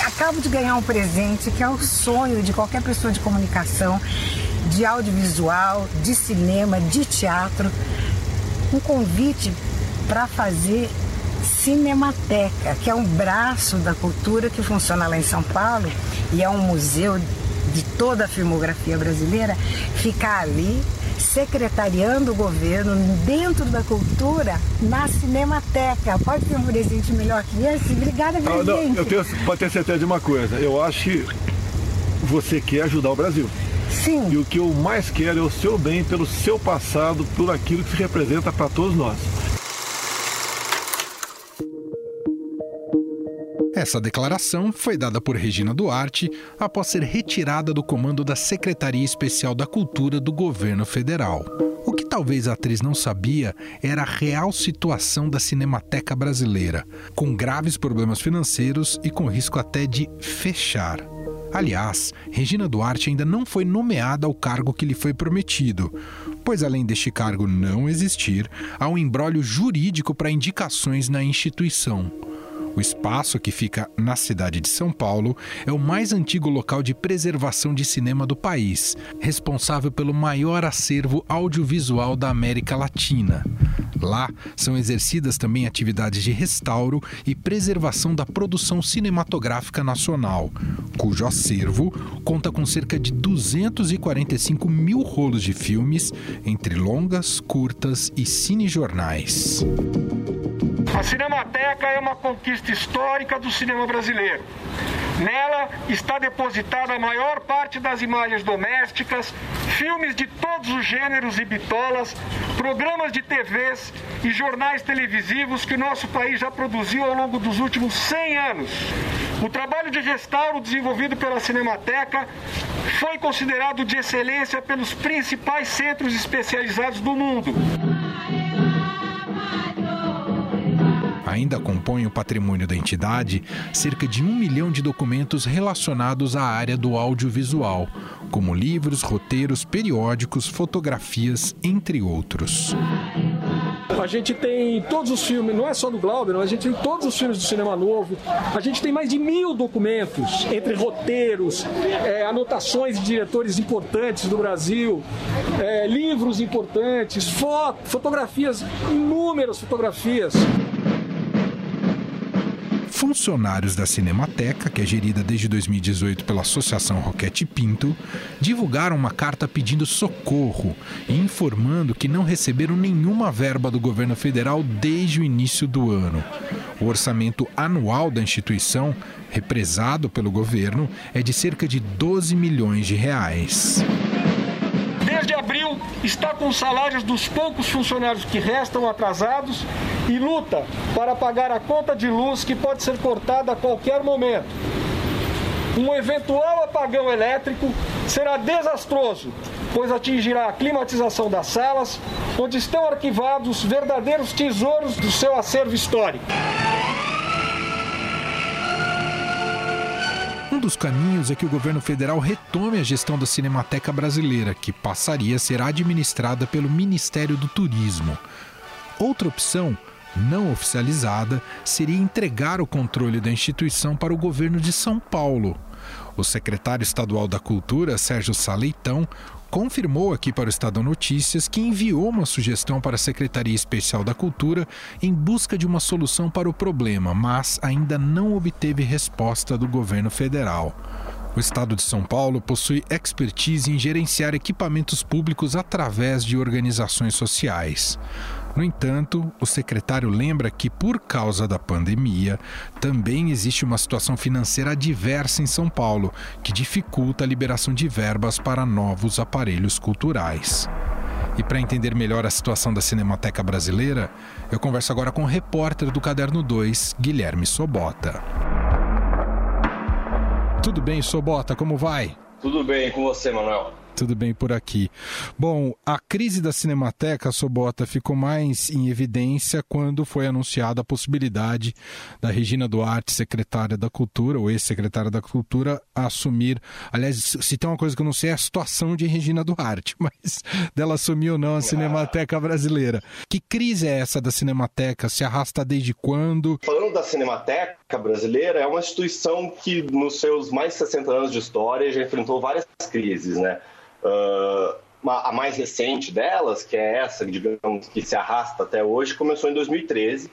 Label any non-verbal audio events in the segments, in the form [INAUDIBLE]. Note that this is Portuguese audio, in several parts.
acabo de ganhar um presente que é o sonho de qualquer pessoa de comunicação, de audiovisual, de cinema, de teatro. Um convite para fazer Cinemateca, que é um braço da cultura que funciona lá em São Paulo e é um museu de toda a filmografia brasileira, ficar ali secretariando o governo dentro da cultura na Cinemateca. Pode ter um presente melhor que esse? Obrigada, presidente. Ah, não, eu tenho, pode ter certeza de uma coisa. Eu acho que você quer ajudar o Brasil. Sim. E o que eu mais quero é o seu bem pelo seu passado, por aquilo que se representa para todos nós. Essa declaração foi dada por Regina Duarte após ser retirada do comando da Secretaria Especial da Cultura do governo federal. O que talvez a atriz não sabia era a real situação da Cinemateca Brasileira, com graves problemas financeiros e com risco até de fechar. Aliás, Regina Duarte ainda não foi nomeada ao cargo que lhe foi prometido, pois além deste cargo não existir, há um embrólio jurídico para indicações na instituição. O espaço, que fica na cidade de São Paulo, é o mais antigo local de preservação de cinema do país, responsável pelo maior acervo audiovisual da América Latina. Lá são exercidas também atividades de restauro e preservação da produção cinematográfica nacional, cujo acervo conta com cerca de 245 mil rolos de filmes, entre longas, curtas e cinejornais. A Cinemateca é uma conquista histórica do cinema brasileiro. Nela está depositada a maior parte das imagens domésticas, filmes de todos os gêneros e bitolas, programas de TVs e jornais televisivos que nosso país já produziu ao longo dos últimos 100 anos. O trabalho de restauro desenvolvido pela Cinemateca foi considerado de excelência pelos principais centros especializados do mundo. Ainda compõe o patrimônio da entidade cerca de um milhão de documentos relacionados à área do audiovisual, como livros, roteiros, periódicos, fotografias, entre outros. A gente tem todos os filmes, não é só do Glauber, a gente tem todos os filmes do cinema novo. A gente tem mais de mil documentos, entre roteiros, é, anotações de diretores importantes do Brasil, é, livros importantes, foto, fotografias, inúmeras fotografias funcionários da Cinemateca, que é gerida desde 2018 pela Associação Roquete Pinto, divulgaram uma carta pedindo socorro e informando que não receberam nenhuma verba do governo federal desde o início do ano. O orçamento anual da instituição, represado pelo governo, é de cerca de 12 milhões de reais está com os salários dos poucos funcionários que restam atrasados e luta para pagar a conta de luz que pode ser cortada a qualquer momento. Um eventual apagão elétrico será desastroso, pois atingirá a climatização das salas, onde estão arquivados verdadeiros tesouros do seu acervo histórico. Dos caminhos é que o governo federal retome a gestão da Cinemateca Brasileira, que passaria a ser administrada pelo Ministério do Turismo. Outra opção não oficializada seria entregar o controle da instituição para o governo de São Paulo. O secretário estadual da Cultura, Sérgio Saleitão, confirmou aqui para o Estadão Notícias que enviou uma sugestão para a Secretaria Especial da Cultura em busca de uma solução para o problema, mas ainda não obteve resposta do governo federal. O estado de São Paulo possui expertise em gerenciar equipamentos públicos através de organizações sociais. No entanto, o secretário lembra que, por causa da pandemia, também existe uma situação financeira adversa em São Paulo, que dificulta a liberação de verbas para novos aparelhos culturais. E para entender melhor a situação da Cinemateca Brasileira, eu converso agora com o repórter do Caderno 2, Guilherme Sobota. Tudo bem, Sobota, como vai? Tudo bem com você, Manuel. Tudo bem por aqui. Bom, a crise da Cinemateca, Sobota, ficou mais em evidência quando foi anunciada a possibilidade da Regina Duarte, secretária da Cultura, ou ex-secretária da Cultura, assumir. Aliás, se tem uma coisa que eu não sei é a situação de Regina Duarte, [LAUGHS] mas dela assumir ou não a Cinemateca brasileira. Que crise é essa da Cinemateca? Se arrasta desde quando? Falando da Cinemateca brasileira, é uma instituição que, nos seus mais de 60 anos de história, já enfrentou várias crises, né? Uh, a mais recente delas, que é essa, digamos, que se arrasta até hoje, começou em 2013, uh,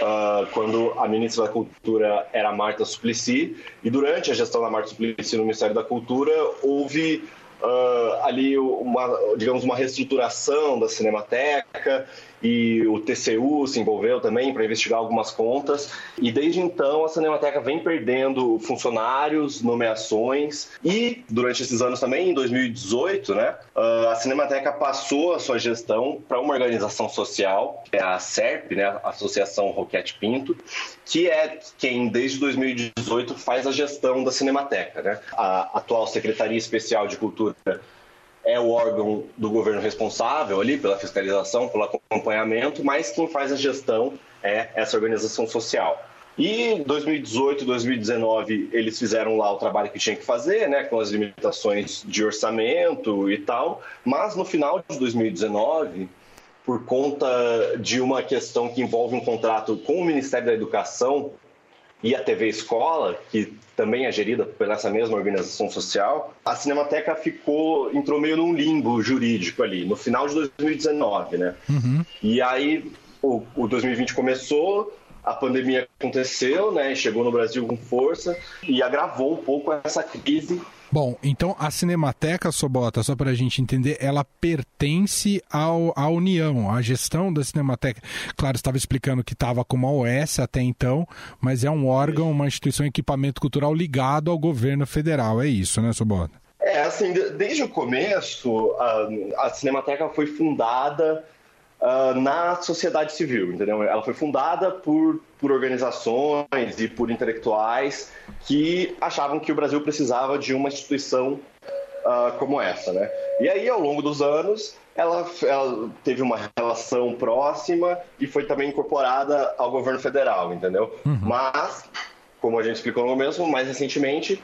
ah, quando a ministra da Cultura era Marta Suplicy, e durante a gestão da Marta Suplicy no Ministério da Cultura, houve uh, ali uma, digamos, uma reestruturação da Cinemateca e o TCU se envolveu também para investigar algumas contas. E desde então a Cinemateca vem perdendo funcionários, nomeações e durante esses anos também, em 2018, né, ah, a Cinemateca passou a sua gestão para uma organização social, é a SERP, né, Associação Roquete Pinto, que é quem desde 2018 faz a gestão da Cinemateca, né? A atual Secretaria Especial de Cultura é o órgão do governo responsável ali pela fiscalização, pelo acompanhamento, mas quem faz a gestão é essa organização social. E 2018 2019 eles fizeram lá o trabalho que tinha que fazer, né, com as limitações de orçamento e tal, mas no final de 2019, por conta de uma questão que envolve um contrato com o Ministério da Educação, e a TV Escola, que também é gerida por essa mesma organização social, a Cinemateca ficou, entrou meio num limbo jurídico ali, no final de 2019, né? Uhum. E aí o, o 2020 começou, a pandemia aconteceu, né? Chegou no Brasil com força e agravou um pouco essa crise Bom, então a Cinemateca, Sobota, só para a gente entender, ela pertence ao, à União, à gestão da Cinemateca. Claro, estava explicando que estava como a OS até então, mas é um órgão, uma instituição, equipamento cultural ligado ao governo federal. É isso, né, Sobota? É, assim, desde o começo, a, a Cinemateca foi fundada uh, na sociedade civil, entendeu? Ela foi fundada por, por organizações e por intelectuais que achavam que o Brasil precisava de uma instituição uh, como essa, né? E aí, ao longo dos anos, ela, ela, teve uma relação próxima e foi também incorporada ao governo federal, entendeu? Uhum. Mas, como a gente explicou no começo, mais recentemente,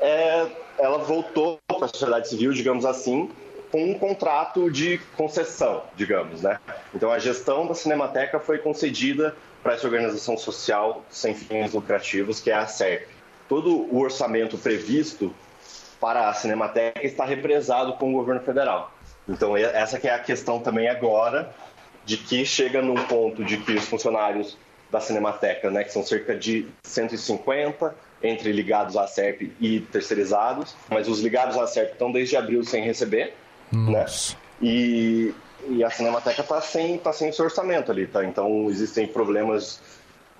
é, ela voltou para a sociedade civil, digamos assim, com um contrato de concessão, digamos, né? Então a gestão da Cinemateca foi concedida para essa organização social sem fins lucrativos, que é a SERP. Todo o orçamento previsto para a Cinemateca está represado com o governo federal. Então essa que é a questão também agora, de que chega num ponto de que os funcionários da Cinemateca, né, que são cerca de 150, entre ligados à SERP e terceirizados, mas os ligados à SERP estão desde abril sem receber? Nossa. né? E, e a Cinemateca está sem, tá sem esse orçamento ali, tá? Então existem problemas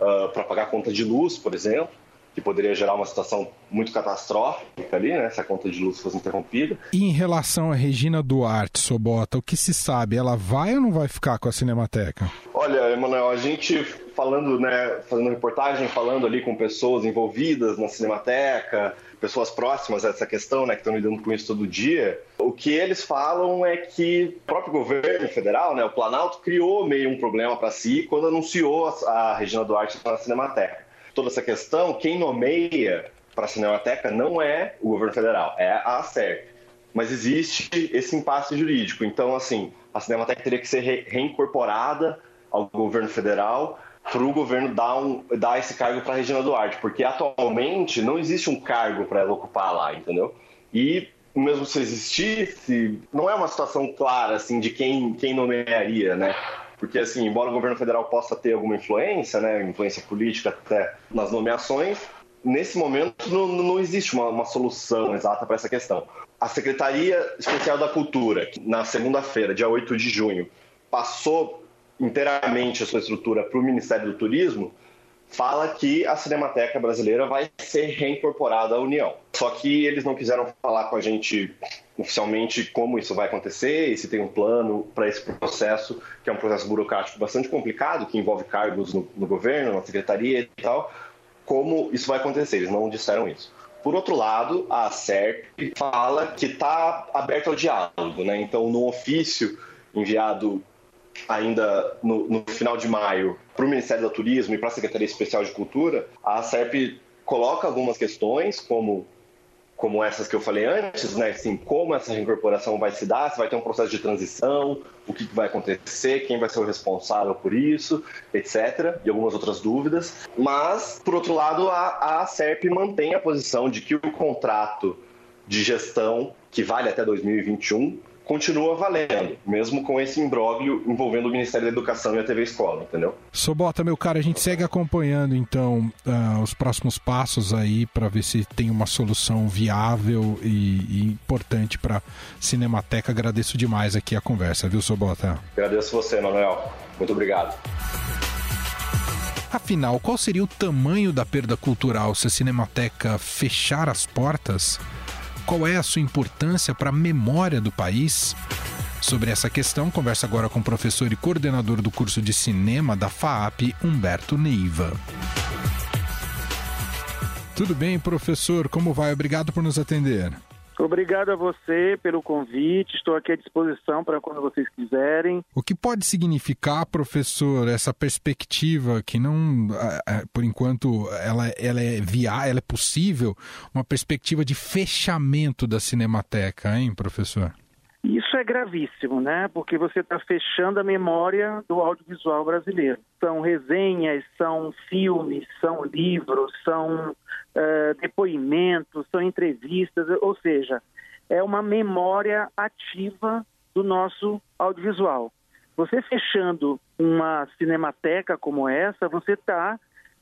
uh, ah, para pagar a conta de luz, por exemplo, que poderia gerar uma situação muito catastrófica ali, né? Se a conta de luz fosse interrompida. E em relação a Regina Duarte, Sobota, o que se sabe? Ela vai ou não vai ficar com a Cinemateca? Olha, Emanuel, a gente falando, né, fazendo reportagem, falando ali com pessoas envolvidas na Cinemateca, pessoas próximas a essa questão, né, que estão lidando com isso todo dia, o que eles falam é que o próprio governo federal, né, o Planalto, criou meio um problema para si quando anunciou a Regina Duarte na Cinemateca. Toda essa questão, quem nomeia para a Cinemateca não é o governo federal, é a SERP. Mas existe esse impasse jurídico. Então, assim, a Cinemateca teria que ser re reincorporada ao governo federal para o governo dar, um, dar esse cargo para Regina Duarte, porque atualmente não existe um cargo para ela ocupar lá, entendeu? E mesmo se existisse, não é uma situação clara assim de quem, quem nomearia, né? Porque assim, embora o governo federal possa ter alguma influência, né, influência política até nas nomeações, nesse momento não, não existe uma, uma solução exata para essa questão. A Secretaria Especial da Cultura, na segunda-feira, dia 8 de junho, passou inteiramente a sua estrutura para o Ministério do Turismo, fala que a Cinemateca Brasileira vai ser reincorporada à União. Só que eles não quiseram falar com a gente oficialmente como isso vai acontecer e se tem um plano para esse processo, que é um processo burocrático bastante complicado, que envolve cargos no, no governo, na secretaria e tal, como isso vai acontecer. Eles não disseram isso. Por outro lado, a SERP fala que está aberta ao diálogo, né? Então, no ofício enviado ainda no, no final de maio para o Ministério do Turismo e para a Secretaria Especial de Cultura, a SERP coloca algumas questões, como como essas que eu falei antes, né? Assim, como essa reincorporação vai se dar, se vai ter um processo de transição, o que vai acontecer, quem vai ser o responsável por isso, etc. E algumas outras dúvidas. Mas, por outro lado, a, a SERP mantém a posição de que o contrato de gestão, que vale até 2021, continua valendo, mesmo com esse imbróglio envolvendo o Ministério da Educação e a TV Escola, entendeu? Sobota, meu cara, a gente segue acompanhando então uh, os próximos passos aí para ver se tem uma solução viável e, e importante para Cinemateca. Agradeço demais aqui a conversa, viu, Sobota? Agradeço você, Manuel. Muito obrigado. Afinal, qual seria o tamanho da perda cultural se a Cinemateca fechar as portas? Qual é a sua importância para a memória do país? Sobre essa questão, conversa agora com o professor e coordenador do curso de cinema da FAAP, Humberto Neiva. Tudo bem, professor? Como vai? Obrigado por nos atender. Obrigado a você pelo convite. Estou aqui à disposição para quando vocês quiserem. O que pode significar, professor, essa perspectiva que não, por enquanto, ela, ela é via, ela é possível, uma perspectiva de fechamento da Cinemateca, hein, professor? Isso é gravíssimo, né? Porque você está fechando a memória do audiovisual brasileiro. São resenhas, são filmes, são livros, são uh, depoimentos, são entrevistas, ou seja, é uma memória ativa do nosso audiovisual. Você fechando uma cinemateca como essa, você está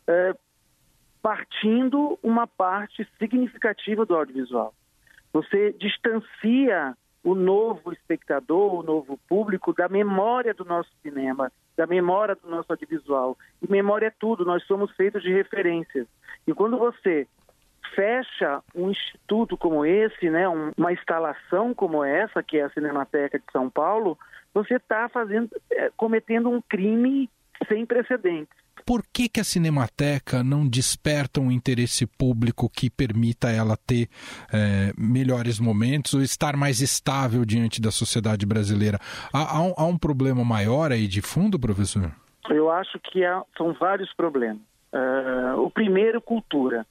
uh, partindo uma parte significativa do audiovisual. Você distancia o novo espectador, o novo público, da memória do nosso cinema, da memória do nosso audiovisual. E memória é tudo, nós somos feitos de referências. E quando você fecha um instituto como esse, né, uma instalação como essa, que é a Cinemateca de São Paulo, você está fazendo, é, cometendo um crime sem precedentes por que, que a Cinemateca não desperta um interesse público que permita ela ter é, melhores momentos ou estar mais estável diante da sociedade brasileira? Há, há, um, há um, problema maior aí de fundo, professor? Eu acho que há, são vários problemas. Uh, o primeiro, cultura.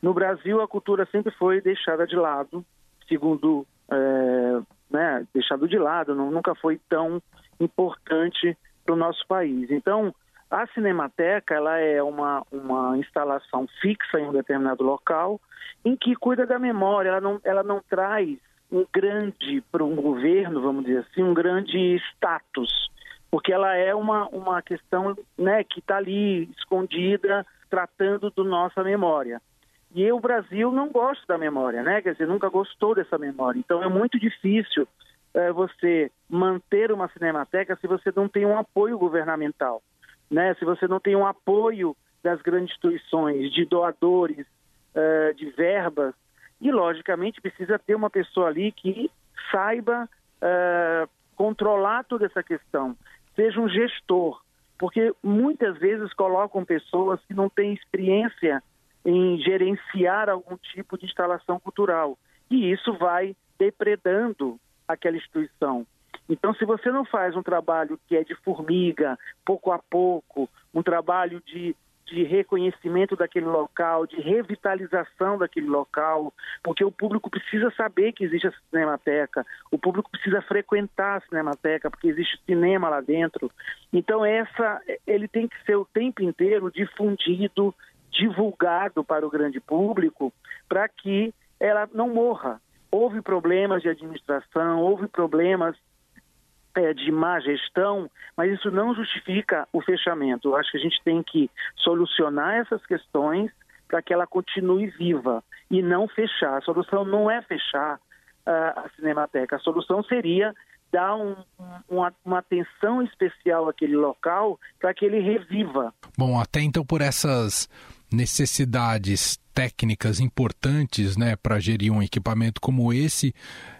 No Brasil, a cultura sempre foi deixada de lado, segundo, uh, né, deixado de lado, não, nunca foi tão importante para o nosso país. Então, a Cinemateca ela é uma, uma instalação fixa em um determinado local em que cuida da memória, ela não, ela não traz um grande, para um governo, vamos dizer assim, um grande status, porque ela é uma, uma questão né, que está ali escondida, tratando da nossa memória. E o Brasil não gosta da memória, né? Quer dizer, nunca gostou dessa memória. Então é muito difícil é, você manter uma cinemateca se você não tem um apoio governamental né? se você não tem um apoio das grandes instituições, de doadores, uh, de verbas, e logicamente precisa ter uma pessoa ali que saiba uh, controlar toda essa questão, seja um gestor, porque muitas vezes colocam pessoas que não têm experiência em gerenciar algum tipo de instalação cultural, e isso vai depredando aquela instituição. Então, se você não faz um trabalho que é de formiga, pouco a pouco, um trabalho de, de reconhecimento daquele local, de revitalização daquele local, porque o público precisa saber que existe a Cinemateca, o público precisa frequentar a Cinemateca, porque existe cinema lá dentro. Então, essa, ele tem que ser o tempo inteiro difundido, divulgado para o grande público, para que ela não morra. Houve problemas de administração, houve problemas é, de má gestão, mas isso não justifica o fechamento. Eu acho que a gente tem que solucionar essas questões para que ela continue viva e não fechar. A solução não é fechar uh, a Cinemateca, a solução seria dar um, uma, uma, atenção especial àquele local para que ele reviva. Bom, até então por essas necessidades técnicas importantes né, para gerir um equipamento como esse,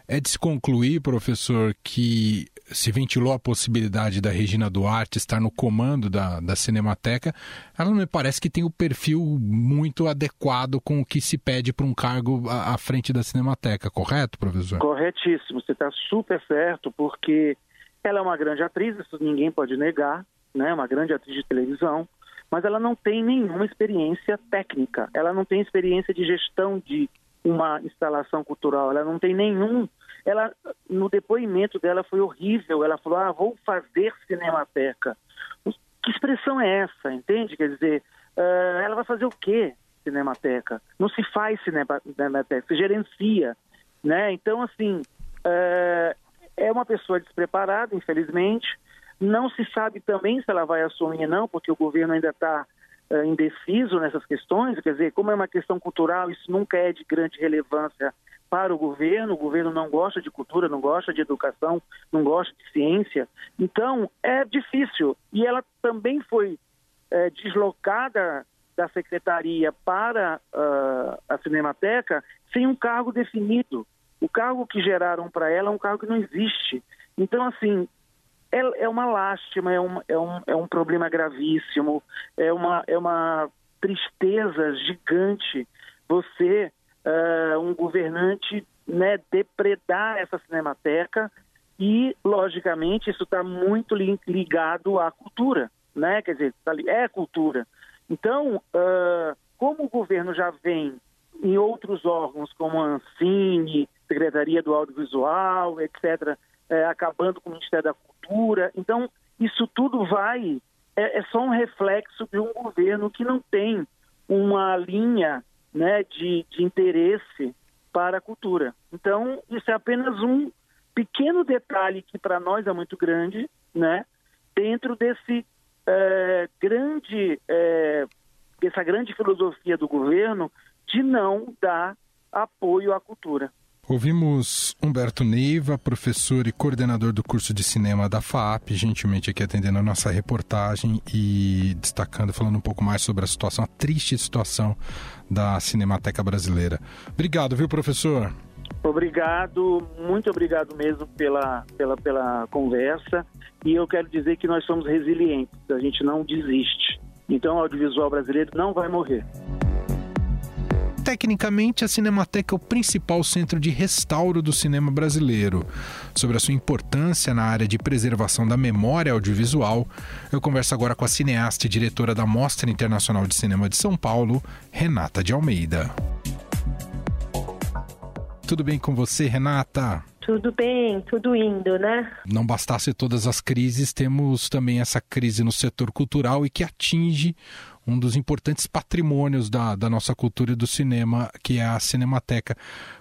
é de se concluir, professor, que se ventilou a possibilidade da Regina Duarte estar no comando da, da Cinemateca, ela não me parece que tem o perfil muito adequado com o que se pede para um cargo à, à, frente da Cinemateca, correto, professor? Corretíssimo, você está super certo, porque ela é uma grande atriz, isso ninguém pode negar, né? uma grande atriz de televisão, mas ela não tem nenhuma experiência técnica, ela não tem experiência de gestão de uma instalação cultural, ela não tem nenhum ela no depoimento dela foi horrível. Ela falou: "Ah, vou fazer cinemateca". Que expressão é essa? Entende? Quer dizer, uh, ela vai fazer o quê? Cinemateca. Não se faz cinemateca, se gerencia, né? Então assim, uh, é uma pessoa despreparada, infelizmente. Não se sabe também se ela vai assumir não, porque o governo ainda está uh, indeciso nessas questões. Quer dizer, como é uma questão cultural, isso nunca é de grande relevância para o governo, o governo não gosta de cultura, não gosta de educação, não gosta de ciência. Então, é difícil. E ela também foi é, deslocada da secretaria para uh, a Cinemateca sem um cargo definido. O cargo que geraram para ela é um cargo que não existe. Então, assim, é, é uma lástima, é um, é, um, é um problema gravíssimo, é uma, é uma tristeza gigante você uh, um governante né, depredar essa cinemateca e, logicamente, isso está muito ligado à cultura, né? Quer dizer, tá é cultura. Então, uh, como o governo já vem em outros órgãos, como a Ancine, Secretaria do Audiovisual, etc., é, acabando com o Ministério da Cultura, então isso tudo vai, é, é só um reflexo de um governo que não tem uma linha né, de, de interesse para a cultura. Então, isso é apenas um pequeno detalhe que para nós é muito grande, né, dentro desse é, grande, é, dessa grande filosofia do governo de não dar apoio à cultura. Ouvimos Humberto Neiva, professor e coordenador do curso de cinema da FAP, gentilmente aqui atendendo a nossa reportagem e destacando, falando um pouco mais sobre a situação, a triste situação da Cinemateca Brasileira. Obrigado, viu, professor? Obrigado, muito obrigado mesmo pela, pela, pela conversa. E eu quero dizer que nós somos resilientes, a gente não desiste. Então, o audiovisual brasileiro não vai morrer. Tecnicamente, a Cinemateca é o principal centro de restauro do cinema brasileiro. Sobre a sua importância na área de preservação da memória audiovisual, eu converso agora com a cineasta e diretora da Mostra Internacional de Cinema de São Paulo, Renata de Almeida. Tudo bem com você, Renata? Tudo bem, tudo indo, né? Não bastasse todas as crises, temos também essa crise no setor cultural e que atinge um dos importantes patrimônios da, da nossa cultura e do cinema, que é a Cinemateca.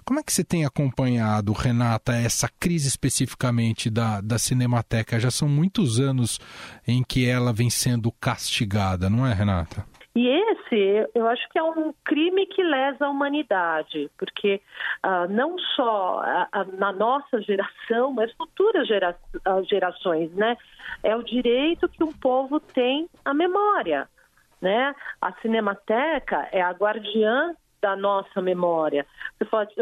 Como é que você tem acompanhado, Renata, essa crise especificamente da, da Cinemateca? Já são muitos anos em que ela vem sendo castigada, não é, Renata? E esse, eu acho que é um crime que lesa a humanidade, porque uh, não só uh, uh, na nossa geração, mas futuras gera gerações, né? É o direito que um povo tem à memória né? A Cinemateca é a guardiã da nossa memória. Você pode,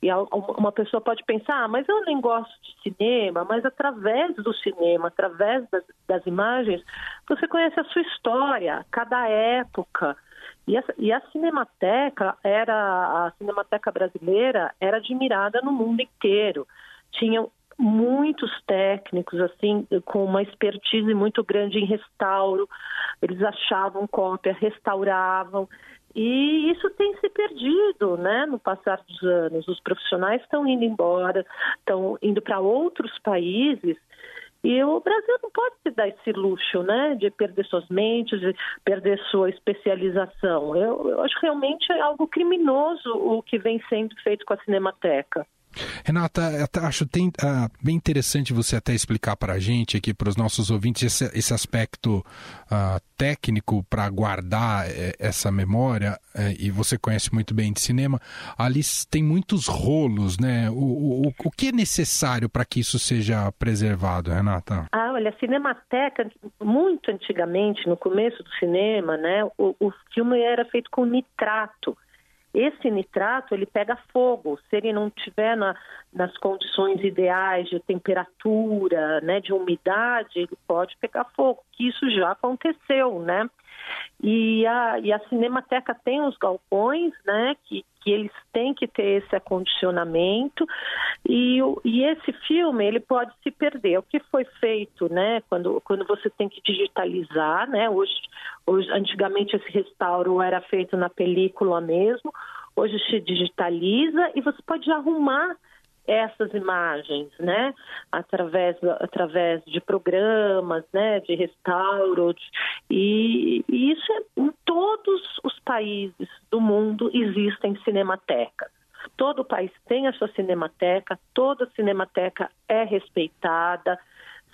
e uma pessoa pode pensar, ah, mas eu nem gosto de cinema, mas através do cinema, através das, das imagens, você conhece a sua história, cada época. E a, e a Cinemateca era a Cinemateca brasileira era admirada no mundo inteiro. Tinham muitos técnicos assim com uma expertise muito grande em restauro. Eles achavam cópia, restauravam. E isso tem se perdido, né, no passar dos anos. Os profissionais estão indo embora, estão indo para outros países. E o Brasil não pode se dar esse luxo, né, de perder suas mentes, de perder sua especialização. Eu, eu acho realmente algo criminoso o que vem sendo feito com a Cinemateca. Renata, acho tem, uh, bem interessante você até explicar para a gente aqui, para os nossos ouvintes, esse, esse aspecto uh, técnico para guardar eh, essa memória, eh, e você conhece muito bem de cinema, ali tem muitos rolos, né? O, o, o que é necessário para que isso seja preservado, Renata? Ah, olha, a Cinemateca, muito antigamente, no começo do cinema, né, o, o filme era feito com nitrato. Esse nitrato ele pega fogo. Se ele não tiver na, nas condições ideais de temperatura, né, de umidade, ele pode pegar fogo. Que isso já aconteceu, né? E a, e a Cinemateca tem os galpões, né, que, que eles têm que ter esse acondicionamento e, e esse filme ele pode se perder. O que foi feito, né, quando, quando você tem que digitalizar, né, hoje, hoje antigamente esse restauro era feito na película mesmo, hoje se digitaliza e você pode arrumar essas imagens, né, através, através de programas, né, de restauro, de, e, e, isso é, em todos os países do mundo existem cinematecas. Todo país tem a sua cinemateca, toda cinemateca é respeitada,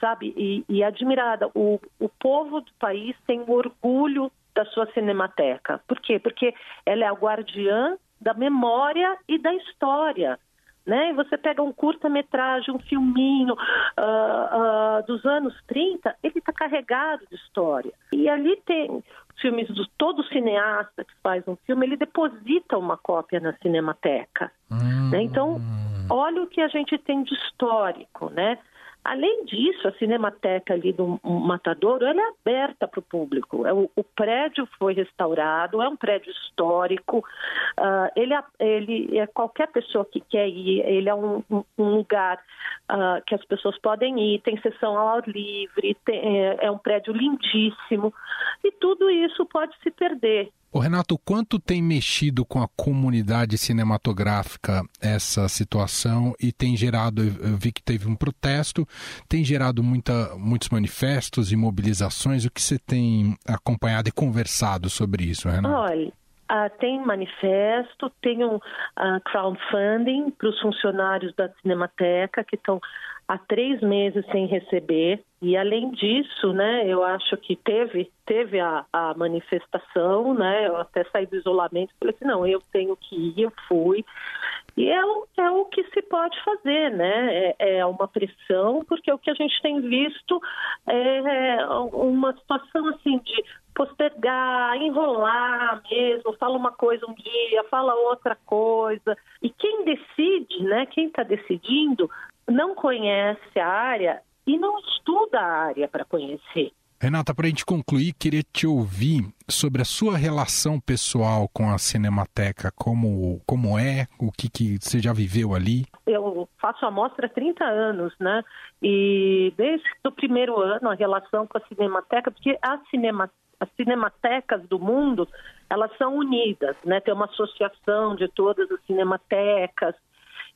sabe, e, e admirada. O, o povo do país tem orgulho da sua cinemateca. Por quê? Porque ela é a guardiã da memória e da história né? E você pega um curta-metragem, um filminho uh, uh, dos anos 30, ele está carregado de história. E ali tem filmes do todo cineasta que faz um filme, ele deposita uma cópia na Cinemateca. Hum. Né? Então, olha o que a gente tem de histórico, né? Além disso, a Cinemateca ali do Matadouro, ela é aberta para o público. É o, o, prédio foi restaurado, é um prédio histórico. Uh, ele, é, ele é qualquer pessoa que quer ir, ele é um, um lugar uh, que as pessoas podem ir, tem sessão ao ar livre, tem, é, é um prédio lindíssimo. E tudo isso pode se perder. O Renato, quanto tem mexido com a comunidade cinematográfica essa situação e tem gerado, eu vi que teve um protesto, tem gerado muita, muitos manifestos e mobilizações. O que você tem acompanhado e conversado sobre isso, Renato? Olha, Uh, tem manifesto, tem um uh, crowdfunding para os funcionários da Cinemateca que estão há três meses sem receber. E além disso, né, eu acho que teve, teve a, a manifestação, né? Eu até saí do isolamento e falei assim, não, eu tenho que ir, eu fui. E é o, é o que se pode fazer, né? É, é uma pressão, porque o que a gente tem visto é uma situação assim de postergar, enrolar mesmo, fala uma coisa um dia, fala outra coisa. E quem decide, né, quem está decidindo, não conhece a área e não estuda a área para conhecer. Renata, para a gente concluir, queria te ouvir sobre a sua relação pessoal com a Cinemateca, como, como é, o que, que você já viveu ali? Eu faço a mostra há 30 anos, né? E desde o primeiro ano a relação com a Cinemateca, porque a cinema, as cinematecas do mundo, elas são unidas, né? Tem uma associação de todas as cinematecas,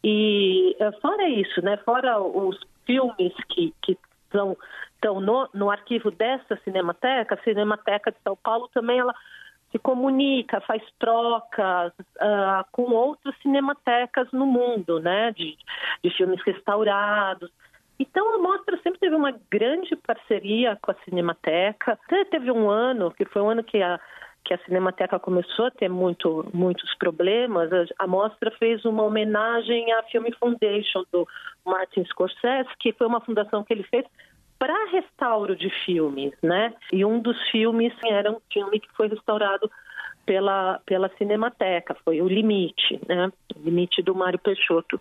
e eh, fora isso, né, fora os filmes que, que são, estão no, no arquivo dessa Cinemateca, a Cinemateca de São Paulo também ela se comunica, faz trocas uh, com outras cinematecas no mundo, né, de, de filmes restaurados. Então a mostra sempre teve uma grande parceria com a Cinemateca. Até teve um ano, que foi um ano que a que a Cinemateca começou a ter muito, muitos problemas, a, a mostra fez uma homenagem à Film Foundation do Martin Scorsese, que foi uma fundação que ele fez para restauro de filmes, né? E um dos filmes era um filme que foi restaurado pela, pela Cinemateca, foi O Limite, né? O Limite do Mário Peixoto.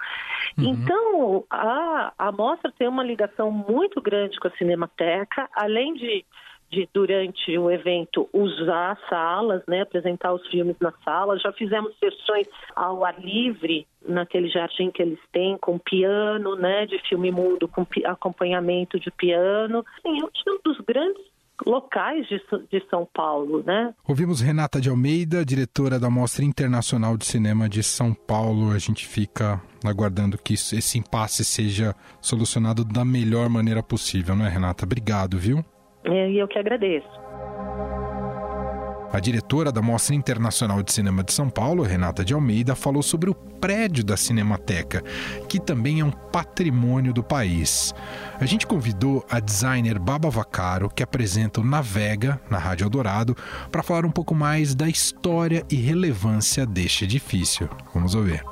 Uhum. Então, a, a mostra tem uma ligação muito grande com a Cinemateca, além de de durante o evento usar salas, né, apresentar os filmes nas salas. Já fizemos sessões ao ar livre naquele jardim que eles têm com piano, né, de filme mudo com acompanhamento de piano. Sim, é um dos grandes locais de, de São Paulo, né? Ouvimos Renata de Almeida, diretora da Mostra Internacional de Cinema de São Paulo. A gente fica aguardando que esse impasse seja solucionado da melhor maneira possível, não é, Renata? Obrigado, viu? E eu que agradeço. A diretora da Mostra Internacional de Cinema de São Paulo, Renata de Almeida, falou sobre o prédio da Cinemateca, que também é um patrimônio do país. A gente convidou a designer Baba Vacaro, que apresenta o Navega na Rádio Eldorado, para falar um pouco mais da história e relevância deste edifício. Vamos ouvir.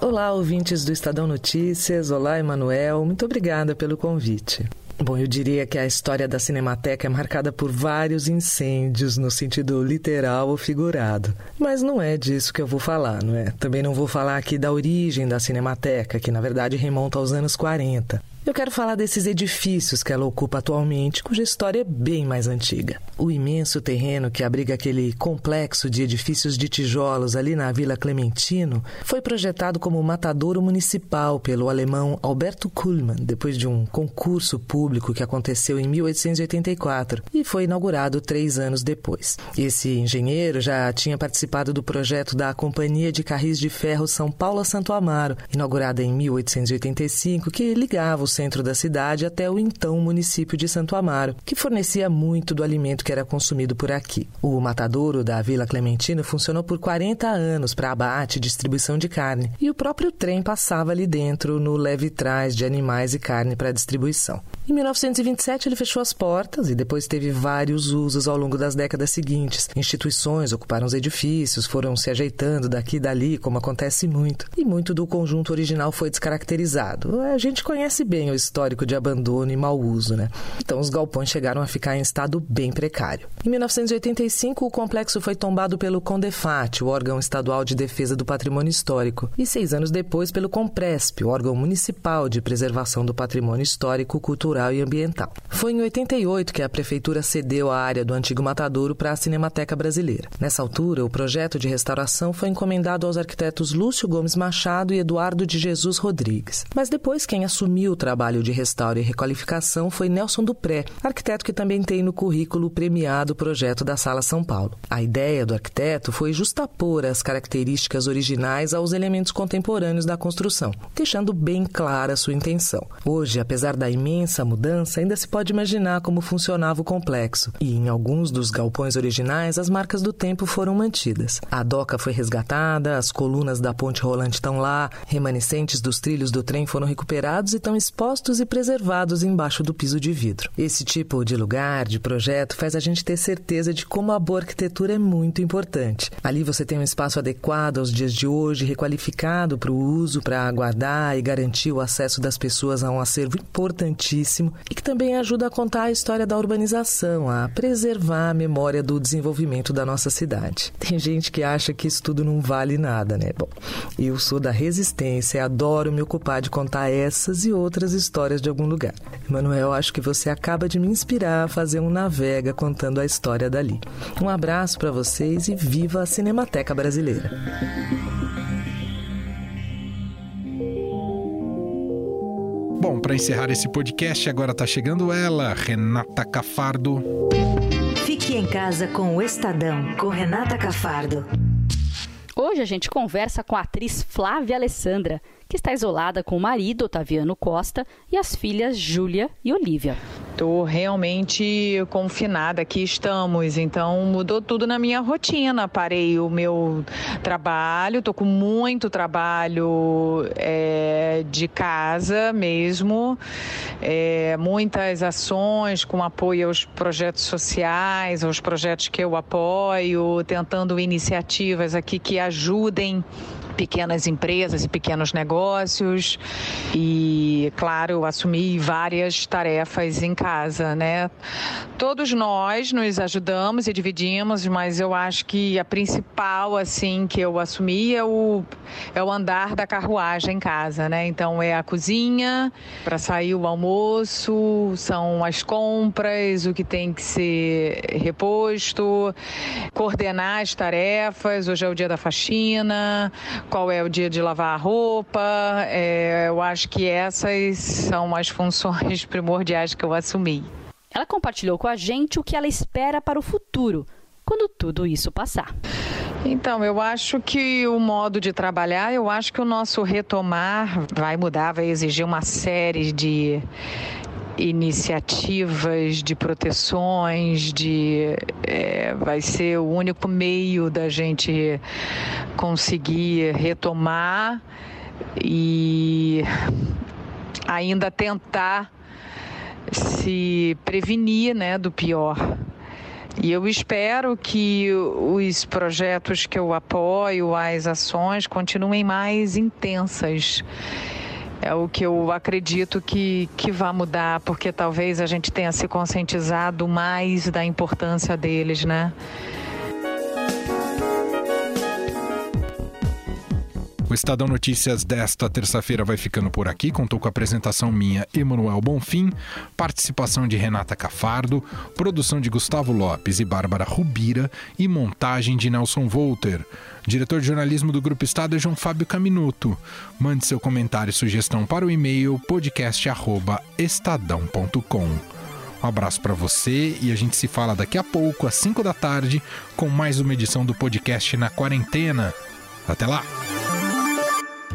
Olá, ouvintes do Estadão Notícias. Olá, Emanuel. Muito obrigada pelo convite. Bom, eu diria que a história da Cinemateca é marcada por vários incêndios no sentido literal ou figurado. Mas não é disso que eu vou falar, não é? Também não vou falar aqui da origem da Cinemateca, que na verdade remonta aos anos 40. Eu quero falar desses edifícios que ela ocupa atualmente, cuja história é bem mais antiga. O imenso terreno que abriga aquele complexo de edifícios de tijolos ali na Vila Clementino foi projetado como matadouro municipal pelo alemão Alberto Kuhlmann, depois de um concurso público que aconteceu em 1884 e foi inaugurado três anos depois. Esse engenheiro já tinha participado do projeto da Companhia de Carris de Ferro São Paulo a Santo Amaro, inaugurada em 1885, que ligava os centro da cidade até o então município de Santo Amaro, que fornecia muito do alimento que era consumido por aqui. O matadouro da Vila Clementina funcionou por 40 anos para abate e distribuição de carne, e o próprio trem passava ali dentro no leve trás de animais e carne para distribuição. Em 1927, ele fechou as portas e depois teve vários usos ao longo das décadas seguintes. Instituições ocuparam os edifícios, foram se ajeitando daqui e dali, como acontece muito. E muito do conjunto original foi descaracterizado. A gente conhece bem o histórico de abandono e mau uso, né? Então, os galpões chegaram a ficar em estado bem precário. Em 1985, o complexo foi tombado pelo CONDEFAT, o órgão estadual de defesa do patrimônio histórico, e seis anos depois pelo COMPRESP, o órgão municipal de preservação do patrimônio histórico, cultural e ambiental. Foi em 88 que a prefeitura cedeu a área do antigo matadouro para a Cinemateca Brasileira. Nessa altura, o projeto de restauração foi encomendado aos arquitetos Lúcio Gomes Machado e Eduardo de Jesus Rodrigues. Mas depois quem assumiu o trabalho de restauro e requalificação foi Nelson Dupré, arquiteto que também tem no currículo premiado o projeto da Sala São Paulo. A ideia do arquiteto foi justapor as características originais aos elementos contemporâneos da construção, deixando bem clara sua intenção. Hoje, apesar da imensa mudança, ainda se pode imaginar como funcionava o complexo, e em alguns dos galpões originais as marcas do tempo foram mantidas. A doca foi resgatada, as colunas da ponte rolante estão lá, remanescentes dos trilhos do trem foram recuperados e estão expostos e preservados embaixo do piso de vidro. Esse tipo de lugar, de projeto, faz a gente ter certeza de como a boa arquitetura é muito importante. Ali você tem um espaço adequado aos dias de hoje, requalificado para o uso, para guardar e garantir o acesso das pessoas a um acervo importantíssimo e que também ajuda a contar a história da urbanização, a preservar a memória do desenvolvimento da nossa cidade. Tem gente que acha que isso tudo não vale nada, né? Bom, eu sou da resistência e adoro me ocupar de contar essas e outras histórias de algum lugar. Manuel, acho que você acaba de me inspirar a fazer um navega contando a história dali. Um abraço para vocês e viva a Cinemateca Brasileira. Bom, para encerrar esse podcast, agora está chegando ela, Renata Cafardo. Fique em casa com o Estadão, com Renata Cafardo. Hoje a gente conversa com a atriz Flávia Alessandra, que está isolada com o marido, Otaviano Costa, e as filhas Júlia e Olivia. Estou realmente confinada, aqui estamos, então mudou tudo na minha rotina. Parei o meu trabalho, estou com muito trabalho é, de casa mesmo, é, muitas ações com apoio aos projetos sociais, aos projetos que eu apoio, tentando iniciativas aqui que ajudem pequenas empresas e pequenos negócios e, claro, assumi várias tarefas em casa, né? Todos nós nos ajudamos e dividimos, mas eu acho que a principal, assim, que eu assumi é o, é o andar da carruagem em casa, né? Então, é a cozinha, para sair o almoço, são as compras, o que tem que ser reposto, coordenar as tarefas, hoje é o dia da faxina, qual é o dia de lavar a roupa. É, eu acho que essas são as funções [LAUGHS] primordiais que eu assumi. Ela compartilhou com a gente o que ela espera para o futuro, quando tudo isso passar. Então, eu acho que o modo de trabalhar, eu acho que o nosso retomar vai mudar, vai exigir uma série de iniciativas de proteções, de é, vai ser o único meio da gente conseguir retomar e ainda tentar se prevenir né, do pior. E eu espero que os projetos que eu apoio, as ações, continuem mais intensas. É o que eu acredito que, que vai mudar, porque talvez a gente tenha se conscientizado mais da importância deles, né? O Estadão Notícias desta terça-feira vai ficando por aqui. Contou com a apresentação minha, Emanuel Bonfim, participação de Renata Cafardo, produção de Gustavo Lopes e Bárbara Rubira e montagem de Nelson Volter. Diretor de jornalismo do Grupo Estado é João Fábio Caminuto. Mande seu comentário e sugestão para o e-mail podcast@estadão.com. Um abraço para você e a gente se fala daqui a pouco, às 5 da tarde, com mais uma edição do podcast Na Quarentena. Até lá!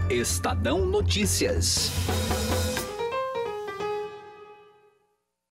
Estadão Notícias.